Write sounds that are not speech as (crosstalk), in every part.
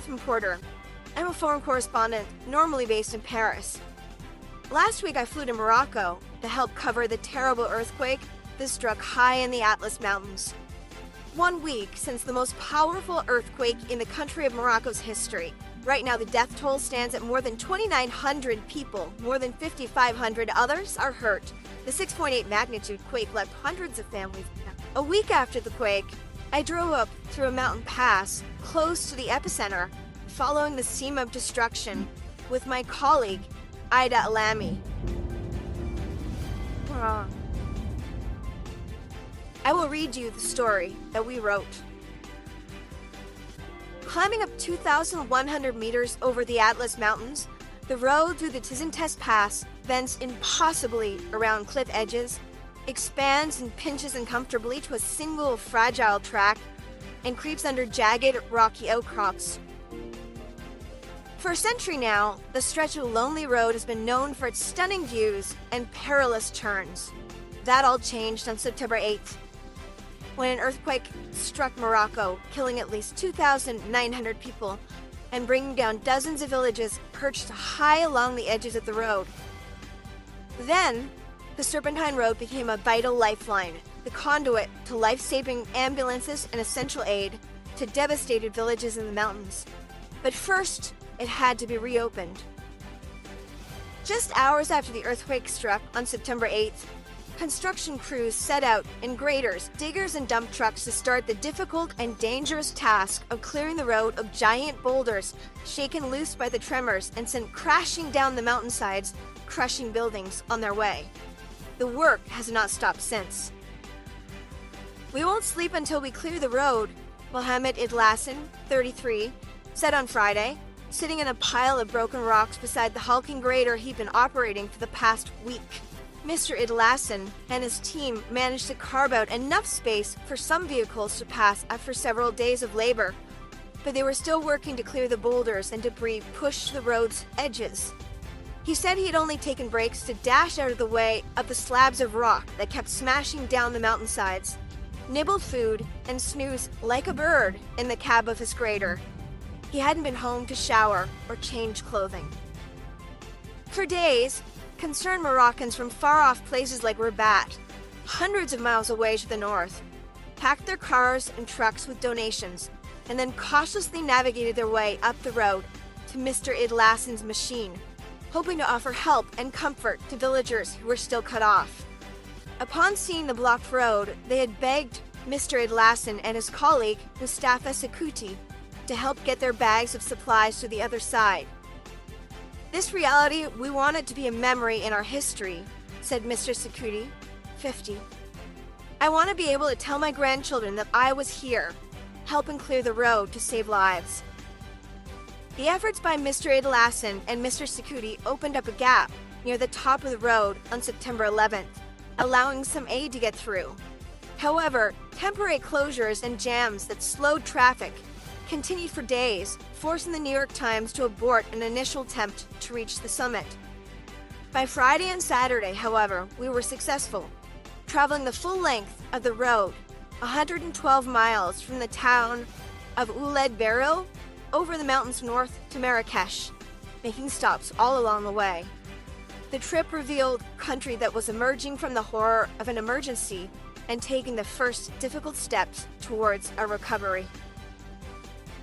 Catherine Porter. I'm a foreign correspondent, normally based in Paris. Last week I flew to Morocco to help cover the terrible earthquake that struck high in the Atlas Mountains. One week since the most powerful earthquake in the country of Morocco's history. Right now, the death toll stands at more than 2,900 people. More than 5,500 others are hurt. The 6.8 magnitude quake left hundreds of families. A week after the quake, I drove up through a mountain pass close to the epicenter, following the seam of destruction with my colleague, Aida Alami. I will read you the story that we wrote. Climbing up 2,100 meters over the Atlas Mountains, the road through the Tizi n'Test Pass bends impossibly around cliff edges, expands and pinches uncomfortably to a single fragile track, and creeps under jagged, rocky outcrops. For a century now, the stretch of lonely road has been known for its stunning views and perilous turns. That all changed on September 8th, when an earthquake struck Morocco, killing at least 2,900 people and bringing down dozens of villages perched high along the edges of the road. Then, the Serpentine Road became a vital lifeline, the conduit to life saving ambulances and essential aid to devastated villages in the mountains. But first, it had to be reopened. Just hours after the earthquake struck on September 8th, construction crews set out in graders, diggers, and dump trucks to start the difficult and dangerous task of clearing the road of giant boulders shaken loose by the tremors and sent crashing down the mountainsides, crushing buildings on their way. The work has not stopped since. We won't sleep until we clear the road, Mohammed Idlassen, 33, said on Friday, sitting in a pile of broken rocks beside the hulking grader he'd been operating for the past week. Mr. Idlassen and his team managed to carve out enough space for some vehicles to pass after several days of labor, but they were still working to clear the boulders and debris pushed to the road's edges. He said he had only taken breaks to dash out of the way of the slabs of rock that kept smashing down the mountainsides, nibbled food, and snoozed like a bird in the cab of his grader. He hadn't been home to shower or change clothing. For days, concerned Moroccans from far off places like Rabat, hundreds of miles away to the north, packed their cars and trucks with donations and then cautiously navigated their way up the road to Mr. Idlassen's machine, hoping to offer help and comfort to villagers who were still cut off. Upon seeing the blocked road, they had begged Mr. Idlassen and his colleague, Mustafa Sakuti, to help get their bags of supplies to the other side. This reality, we want it to be a memory in our history, said Mr. Sakuti, 50. I want to be able to tell my grandchildren that I was here, helping clear the road to save lives. The efforts by Mr. Idlassen and Mr. Sakuti opened up a gap near the top of the road on September 11th, allowing some aid to get through. However, temporary closures and jams that slowed traffic continued for days, forcing the New York Times to abort an initial attempt to reach the summit. By Friday and Saturday, however, we were successful, traveling the full length of the road, 112 miles from the town of Ouled Berhil over the mountains north to Marrakesh, making stops all along the way. The trip revealed country that was emerging from the horror of an emergency and taking the first difficult steps towards a recovery.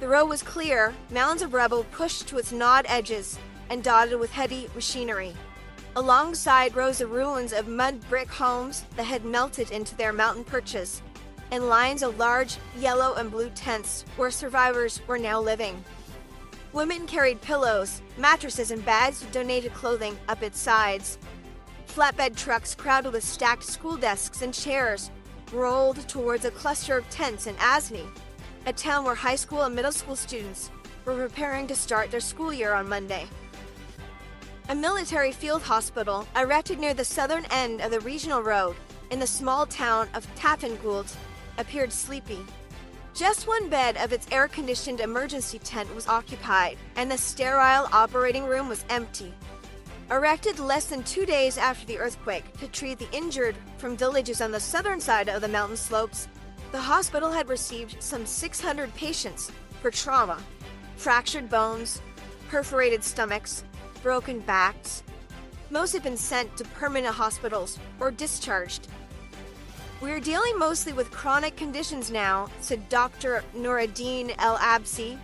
The road was clear, mounds of rubble pushed to its gnawed edges and dotted with heavy machinery. Alongside rose the ruins of mud brick homes that had melted into their mountain perches, and lines of large yellow and blue tents where survivors were now living. Women carried pillows, mattresses, and bags of donated clothing up its sides. Flatbed trucks crowded with stacked school desks and chairs rolled towards a cluster of tents in Asni, a town where high school and middle school students were preparing to start their school year on Monday. A military field hospital erected near the southern end of the regional road in the small town of Tafangult appeared sleepy. Just one bed of its air conditioned emergency tent was occupied, and the sterile operating room was empty. Erected less than two days after the earthquake to treat the injured from villages on the southern side of the mountain slopes, the hospital had received some 600 patients for trauma. fractured bones, perforated stomachs, broken backs. Most had been sent to permanent hospitals or discharged. We're dealing mostly with chronic conditions now, said Dr. Nuruddin El Absi,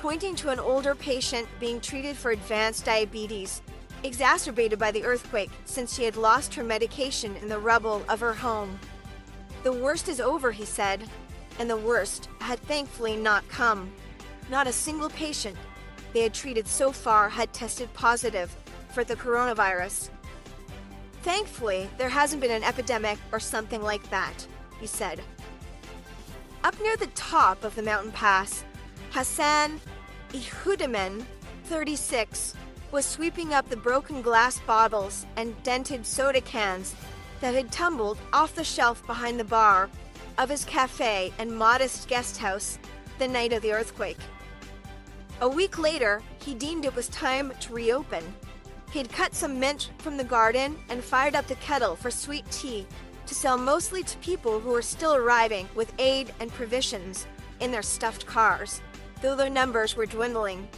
pointing to an older patient being treated for advanced diabetes, exacerbated by the earthquake since she had lost her medication in the rubble of her home. The worst is over, he said, and the worst had thankfully not come. Not a single patient they had treated so far had tested positive for the coronavirus. Thankfully, there hasn't been an epidemic or something like that, he said. Up near the top of the mountain pass, Hassan Ihudaman, 36, was sweeping up the broken glass bottles and dented soda cans that had tumbled off the shelf behind the bar of his cafe and modest guest house the night of the earthquake. A week later, he deemed it was time to reopen. He had cut some mint from the garden and fired up the kettle for sweet tea to sell mostly to people who were still arriving with aid and provisions in their stuffed cars, though their numbers were dwindling.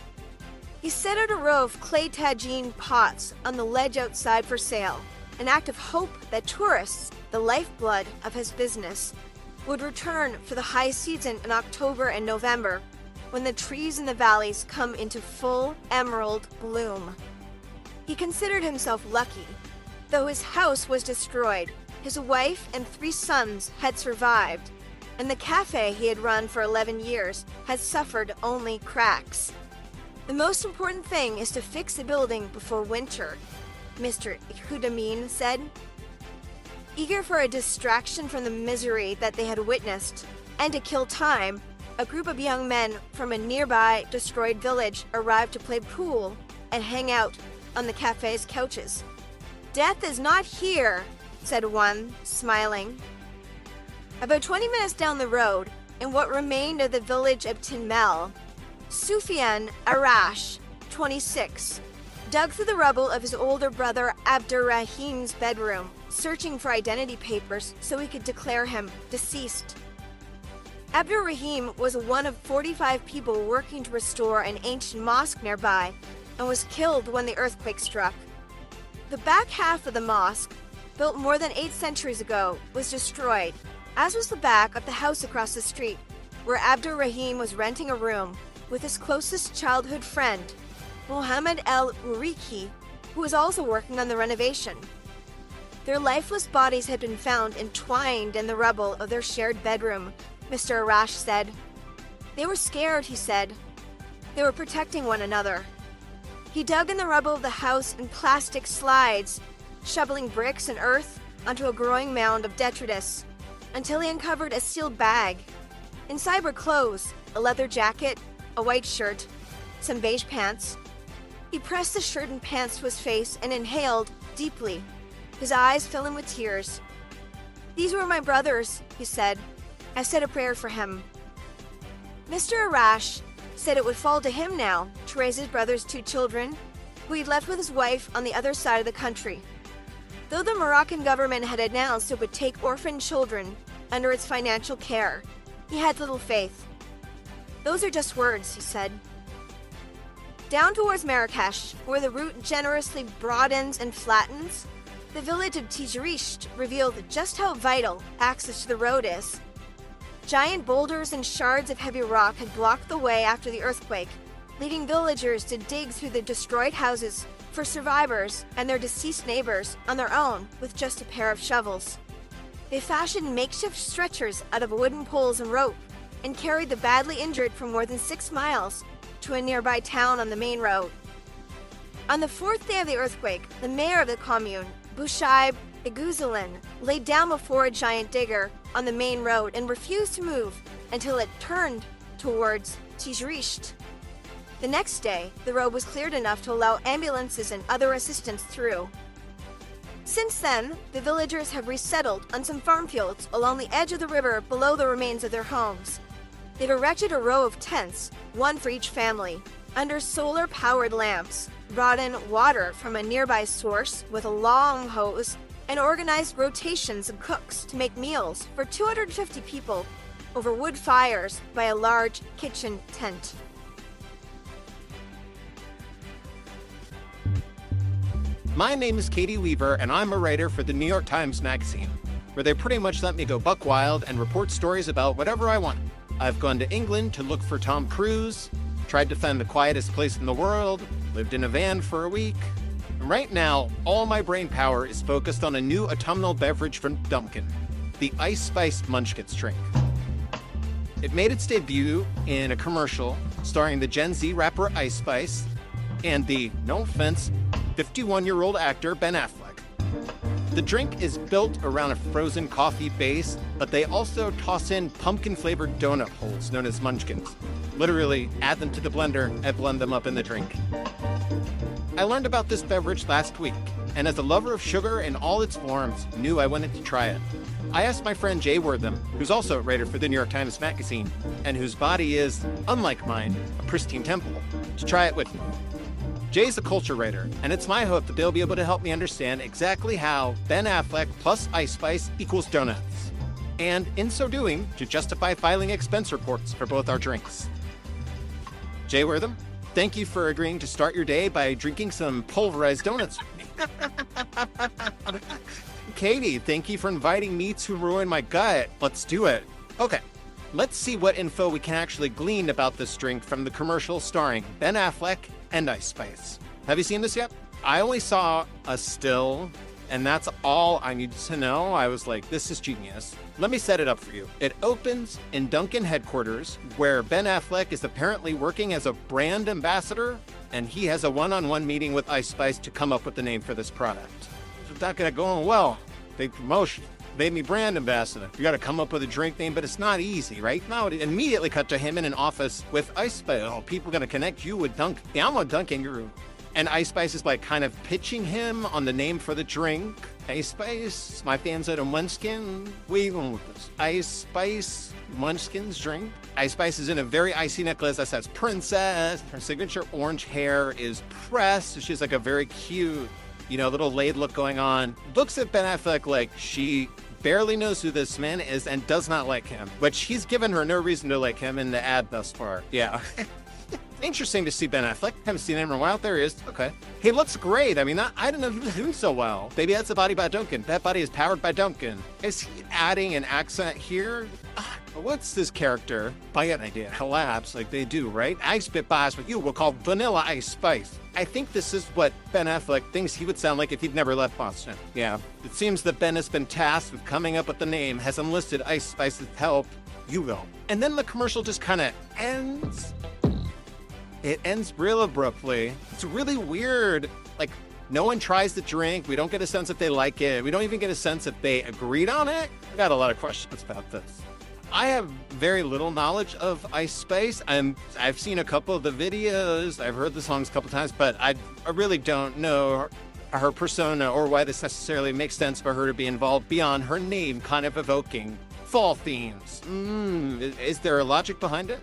He set out a row of clay tagine pots on the ledge outside for sale, an act of hope that tourists, the lifeblood of his business, would return for the high season in October and November when the trees in the valleys come into full emerald bloom. He considered himself lucky. Though his house was destroyed, his wife and three sons had survived, and the cafe he had run for 11 years had suffered only cracks. The most important thing is to fix the building before winter, Mr. Hudamin said. Eager for a distraction from the misery that they had witnessed, and to kill time, a group of young men from a nearby destroyed village arrived to play pool and hang out on the cafe's couches. Death is not here, said one, smiling. About 20 minutes down the road, in what remained of the village of Tinmel, Sufyan Arash, 26, dug through the rubble of his older brother Abdurrahim's bedroom, searching for identity papers so he could declare him deceased. Abdurrahim was one of 45 people working to restore an ancient mosque nearby and was killed when the earthquake struck. The back half of the mosque, built more than eight centuries ago, was destroyed, as was the back of the house across the street, where Abdur Rahim was renting a room with his closest childhood friend, Mohammed El Uriki, who was also working on the renovation. Their lifeless bodies had been found entwined in the rubble of their shared bedroom, Mr. Arash said. They were scared, he said. They were protecting one another. He dug in the rubble of the house in plastic slides, shoveling bricks and earth onto a growing mound of detritus, until he uncovered a sealed bag. Inside were clothes, a leather jacket, a white shirt, some beige pants, he pressed the shirt and pants to his face and inhaled deeply, his eyes filling with tears. These were my brothers, he said. I said a prayer for him. Mr. Arash said it would fall to him now to raise his brother's two children, who he'd left with his wife on the other side of the country. Though the Moroccan government had announced it would take orphan children under its financial care, he had little faith. Those are just words, he said. Down towards Marrakesh, where the route generously broadens and flattens, the village of Tijrisht revealed just how vital access to the road is. Giant boulders and shards of heavy rock had blocked the way after the earthquake, leading villagers to dig through the destroyed houses for survivors and their deceased neighbors on their own with just a pair of shovels. They fashioned makeshift stretchers out of wooden poles and rope and carried the badly injured for more than six miles to a nearby town on the main road. On the fourth day of the earthquake, the mayor of the commune, Bushaib Iguzalin, laid down before a giant digger on the main road and refused to move until it turned towards Tijrisht. The next day, the road was cleared enough to allow ambulances and other assistance through. Since then, the villagers have resettled on some farm fields along the edge of the river below the remains of their homes. They've erected a row of tents, one for each family, under solar powered lamps, brought in water from a nearby source with a long hose, and organized rotations of cooks to make meals for 250 people over wood fires by a large kitchen tent. My name is Caity Weaver, and I'm a writer for the New York Times Magazine, where they pretty much let me go buck wild and report stories about whatever I want. I've gone to England to look for Tom Cruise, tried to find the quietest place in the world, lived in a van for a week. And right now, all my brain power is focused on a new autumnal beverage from Dunkin', the Ice Spice Munchkins drink. It made its debut in a commercial starring the Gen Z rapper Ice Spice and the, no offense, 51 year old actor Ben Affleck. The drink is built around a frozen coffee base, but they also toss in pumpkin flavored donut holes known as munchkins. Literally, add them to the blender and blend them up in the drink. I learned about this beverage last week, and as a lover of sugar in all its forms, knew I wanted to try it. I asked my friend Jay Wortham, who's also a writer for the New York Times Magazine, and whose body is, unlike mine, a pristine temple, to try it with me. Jay's a culture writer, and it's my hope that they'll be able to help me understand exactly how Ben Affleck plus Ice Spice equals donuts. And in so doing, to justify filing expense reports for both our drinks. Jay Wortham, thank you for agreeing to start your day by drinking some pulverized donuts. (laughs) Caity, thank you for inviting me to ruin my gut. Let's do it. Okay, let's see what info we can actually glean about this drink from the commercial starring Ben Affleck and Ice Spice. Have you seen this yet? I only saw a still, and that's all I needed to know. I was like, this is genius. Let me set it up for you. It opens in Dunkin' headquarters, where Ben Affleck is apparently working as a brand ambassador, and he has a one on one meeting with Ice Spice to come up with the name for this product. It's not gonna go on well. Big promotion. Made me brand ambassador. You gotta come up with a drink name, but it's not easy, right? Now it immediately cut to him in an office with Ice Spice. Oh, people gonna connect you with Dunk. Yeah, I'm a Dunkin' guru. And Ice Spice is like kind of pitching him on the name for the drink. Ice Spice, my fans at a Munchkin. You going with this? Ice Spice Munchkins drink. Ice Spice is in a very icy necklace that says princess. Her signature orange hair is pressed. She's like a very cute, you know, little laid look going on. Looks at Ben Affleck like she barely knows who this man is and does not like him, which he's given her no reason to like him in the ad thus far. Yeah. (laughs) Interesting to see Ben Affleck. Haven't seen him in a while. There he is. Okay. He looks great. I mean, I, I didn't know he was doing so well. Maybe that's a body by Dunkin'. That body is powered by Dunkin'. Is he adding an accent here? Ah, what's this character? By an idea. Collapse like they do, right? I spit bars with you. We'll call Vanilla Ice Spice. I think this is what Ben Affleck thinks he would sound like if he'd never left Boston. Yeah. It seems that Ben has been tasked with coming up with the name, has enlisted Ice Spice's help. You will. And then the commercial just kind of ends. It ends real abruptly. It's really weird. Like, no one tries to drink. We don't get a sense if they like it. We don't even get a sense if they agreed on it. I got a lot of questions about this. I have very little knowledge of Ice Spice. I'm, I've seen a couple of the videos. I've heard the songs a couple times, but I, I really don't know her, her persona or why this necessarily makes sense for her to be involved beyond her name kind of evoking fall themes. Mm, is there a logic behind it?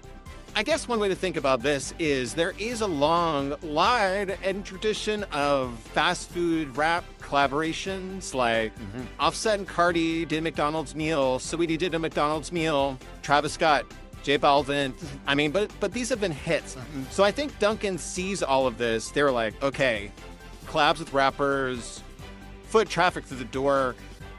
I guess one way to think about this is there is a long line and tradition of fast food rap collaborations like mm-hmm. Offset and Cardi did McDonald's meal, Saweetie did a McDonald's meal, Travis Scott, J Balvin. (laughs) I mean, but but these have been hits. Mm-hmm. So I think Dunkin' sees all of this. They were like, okay, collabs with rappers, foot traffic through the door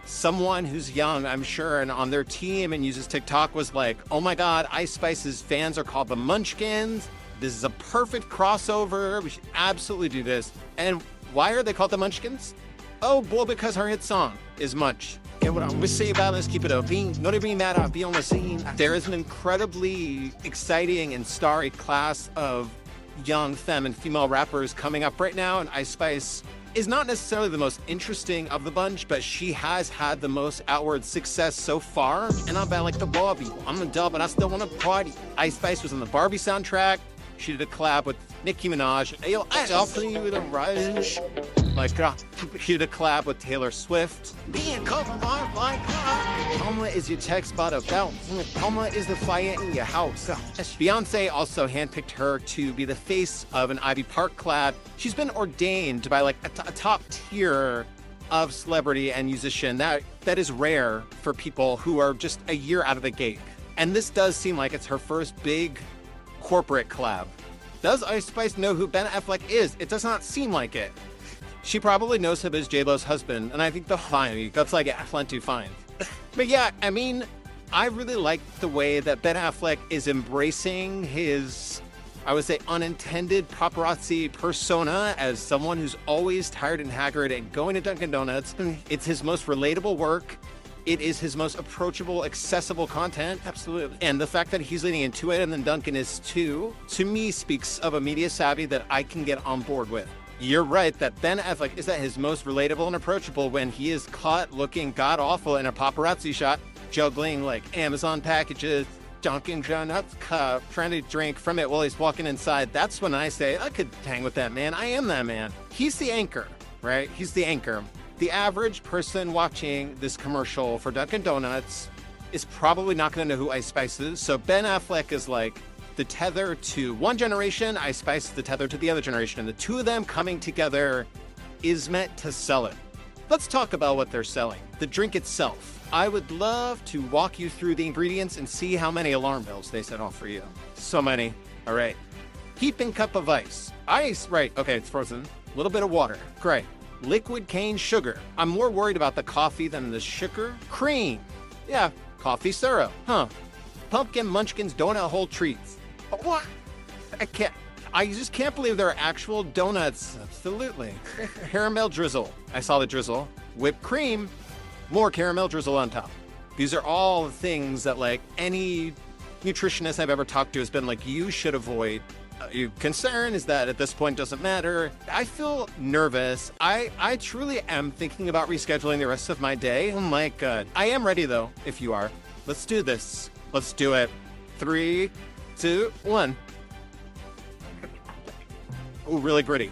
someone who's young, I'm sure, and on their team and uses TikTok was like, oh my God, Ice Spice's fans are called the Munchkins. This is a perfect crossover. We should absolutely do this. And why are they called the Munchkins? Oh, well, because her hit song is Munch. And what I'm say about this, keep it up. Being, not even that, I'll be on the scene. There is an incredibly exciting and starry class of young femme and female rappers coming up right now, and Ice Spice is not necessarily the most interesting of the bunch, but she has had the most outward success so far. And I'm about like the Barbie. I'm a dub, but I still want to party. Ice Spice was on the Barbie soundtrack. She did a collab with Nicki Minaj. Yo, I'll play you a rush. Like, uh, a collab with Taylor Swift. Being covered by like is your text spot about. Alma is the fire in your house. Beyonce also handpicked her to be the face of an Ivy Park collab. She's been ordained by like a, t- a top tier of celebrity and musician. That that is rare for people who are just a year out of the gate. And this does seem like it's her first big corporate collab. Does Ice Spice know who Ben Affleck is? It does not seem like it. She probably knows him as J-Lo's husband, and I think the fine. That's like plenty fine. (laughs) but yeah, I mean, I really like the way that Ben Affleck is embracing his, I would say, unintended paparazzi persona as someone who's always tired and haggard and going to Dunkin' Donuts. Mm. It's his most relatable work. It is his most approachable, accessible content. Absolutely. And the fact that he's leading into it and then Dunkin' is too, to me speaks of a media savvy that I can get on board with. You're right that Ben Affleck is at his most relatable and approachable when he is caught looking god awful in a paparazzi shot, juggling like Amazon packages, Dunkin' Donuts cup, trying to drink from it while he's walking inside. That's when I say I could hang with that man. I am that man. He's the anchor, right? He's the anchor the average person watching this commercial for Dunkin' Donuts is probably not going to know who Ice Spice is. So Ben Affleck is like the tether to one generation, Ice Spice the tether to the other generation, and the two of them coming together is meant to sell it. Let's talk about what they're selling. The drink itself. I would love to walk you through the ingredients and see how many alarm bells they set off for you. So many. All right. Heaping cup of ice. Ice, right. Okay, it's frozen. A little bit of water. Great liquid cane sugar. I'm more worried about the coffee than the sugar. Cream. Yeah, coffee syrup. Huh. Pumpkin Munchkins donut hole treats. What? I can't. I just can't believe there are actual donuts. Absolutely. (laughs) caramel drizzle. I saw the drizzle. Whipped cream. More caramel drizzle on top. These are all things that like any nutritionist I've ever talked to has been like, you should avoid uh, your concern is that at this point doesn't matter. I feel nervous. I, I truly am thinking about rescheduling the rest of my day. Oh my god. I am ready though, if you are. Let's do this. Let's do it. Three, two, one. Oh, really gritty.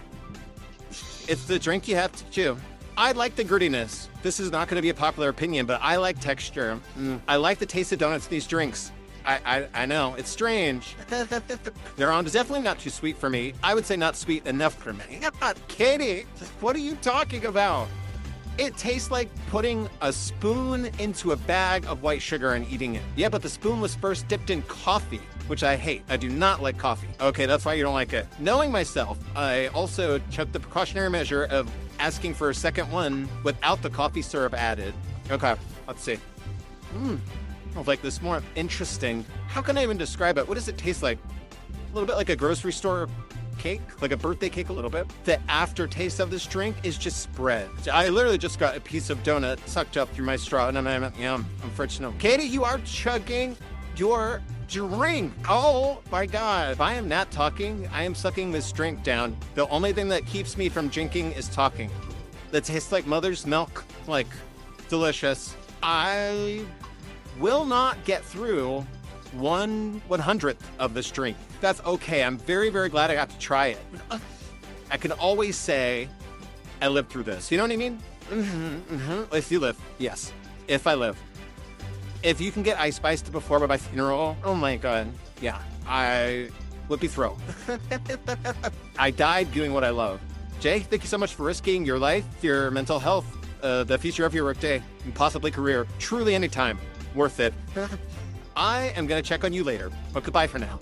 It's the drink you have to chew. I like the grittiness. This is not going to be a popular opinion, but I like texture. Mm. I like the taste of donuts in these drinks. I, I, I know, it's strange. (laughs) They're on definitely not too sweet for me. I would say not sweet enough for me. (laughs) Caity, what are you talking about? It tastes like putting a spoon into a bag of white sugar and eating it. Yeah, but the spoon was first dipped in coffee, which I hate. I do not like coffee. Okay, that's why you don't like it. Knowing myself, I also took the precautionary measure of asking for a second one without the coffee syrup added. Okay, let's see. Mmm like this more interesting. How can I even describe it? What does it taste like? A little bit like a grocery store cake, like a birthday cake, a little bit. The aftertaste of this drink is just spread. I literally just got a piece of donut sucked up through my straw, and I'm, yum. I'm fortunate. Caity, you are chugging your drink. Oh my god. If I am not talking, I am sucking this drink down. The only thing that keeps me from drinking is talking. That tastes like mother's milk. Like, delicious. I will not get through one one hundredth of this drink. That's okay. I'm very, very glad I got to try it. I can always say I lived through this. You know what I mean? Mm-hmm, mm-hmm. If you live, yes. If I live. If you can get ice spiced before my funeral, oh my god. Yeah. I would be thrilled. (laughs) I died doing what I love. Jay, thank you so much for risking your life, your mental health, uh, the future of your workday, and possibly career. Truly anytime worth it. (laughs) I am going to check on you later, but goodbye for now.